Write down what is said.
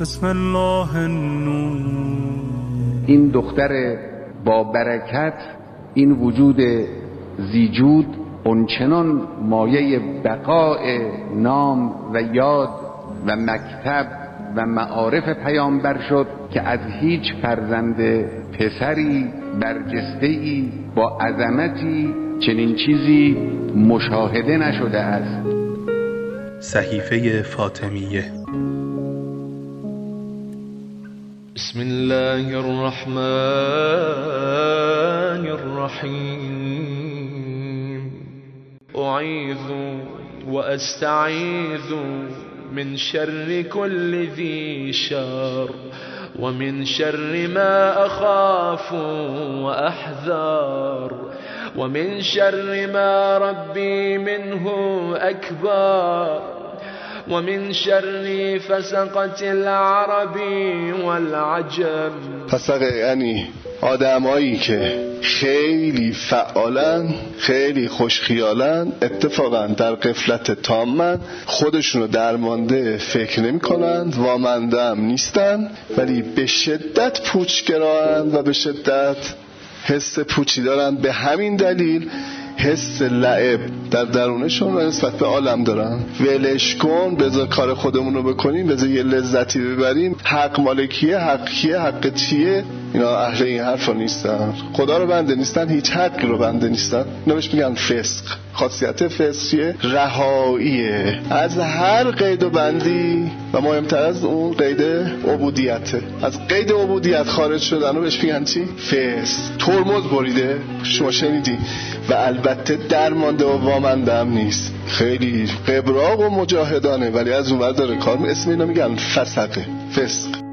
بسم الله النور. این دختر با برکت این وجود زیجود اونچنان مایه بقای نام و یاد و مکتب و معارف پیامبر شد که از هیچ فرزند پسری برجسته ای با عظمتی چنین چیزی مشاهده نشده است. صحیفه فاطمیه. بسم الله الرحمن الرحيم. أعيذ وأستعيذ من شر كل ذي شر ومن شر ما أخاف وأحذر ومن شر ما ربي منه أكبر. ومن شر فسقة العرب والعجم. فسقه یعنی آدمایی که خیلی فعالن خیلی خوشخیالن اتفاقا در قفلت تامن خودشونو درمانده فکر نمی کنند وامنده هم نیستن ولی به شدت پوچگراهند و به شدت حس پوچی دارن. به همین دلیل حس لعب در درونشون و نسبت به عالم دارن. ولش کن بذار کار خودمون رو بکنیم بذار یه لذتی ببریم. حق مالکیه حق کیه؟ حق چیه؟ اینا اهل این حرفا نیستن. خدا رو بنده نیستن هیچ حق رو بنده نیستن. اینا بهش میگن فسق. خاصیت فسق چیه؟ رهاییه. از هر قید و بندی. و مهمتر از اون قید عبودیته. از قید عبودیت خارج شدن رو بهش میگن چی؟ فسق. ترمز بریده. شما شنیدی؟ و البته درمانده و وامنده هم نیست. خیلی قبراق و مجاهدانه. ولی از اون داره کار اسم اینا میگن فسقه. فسق.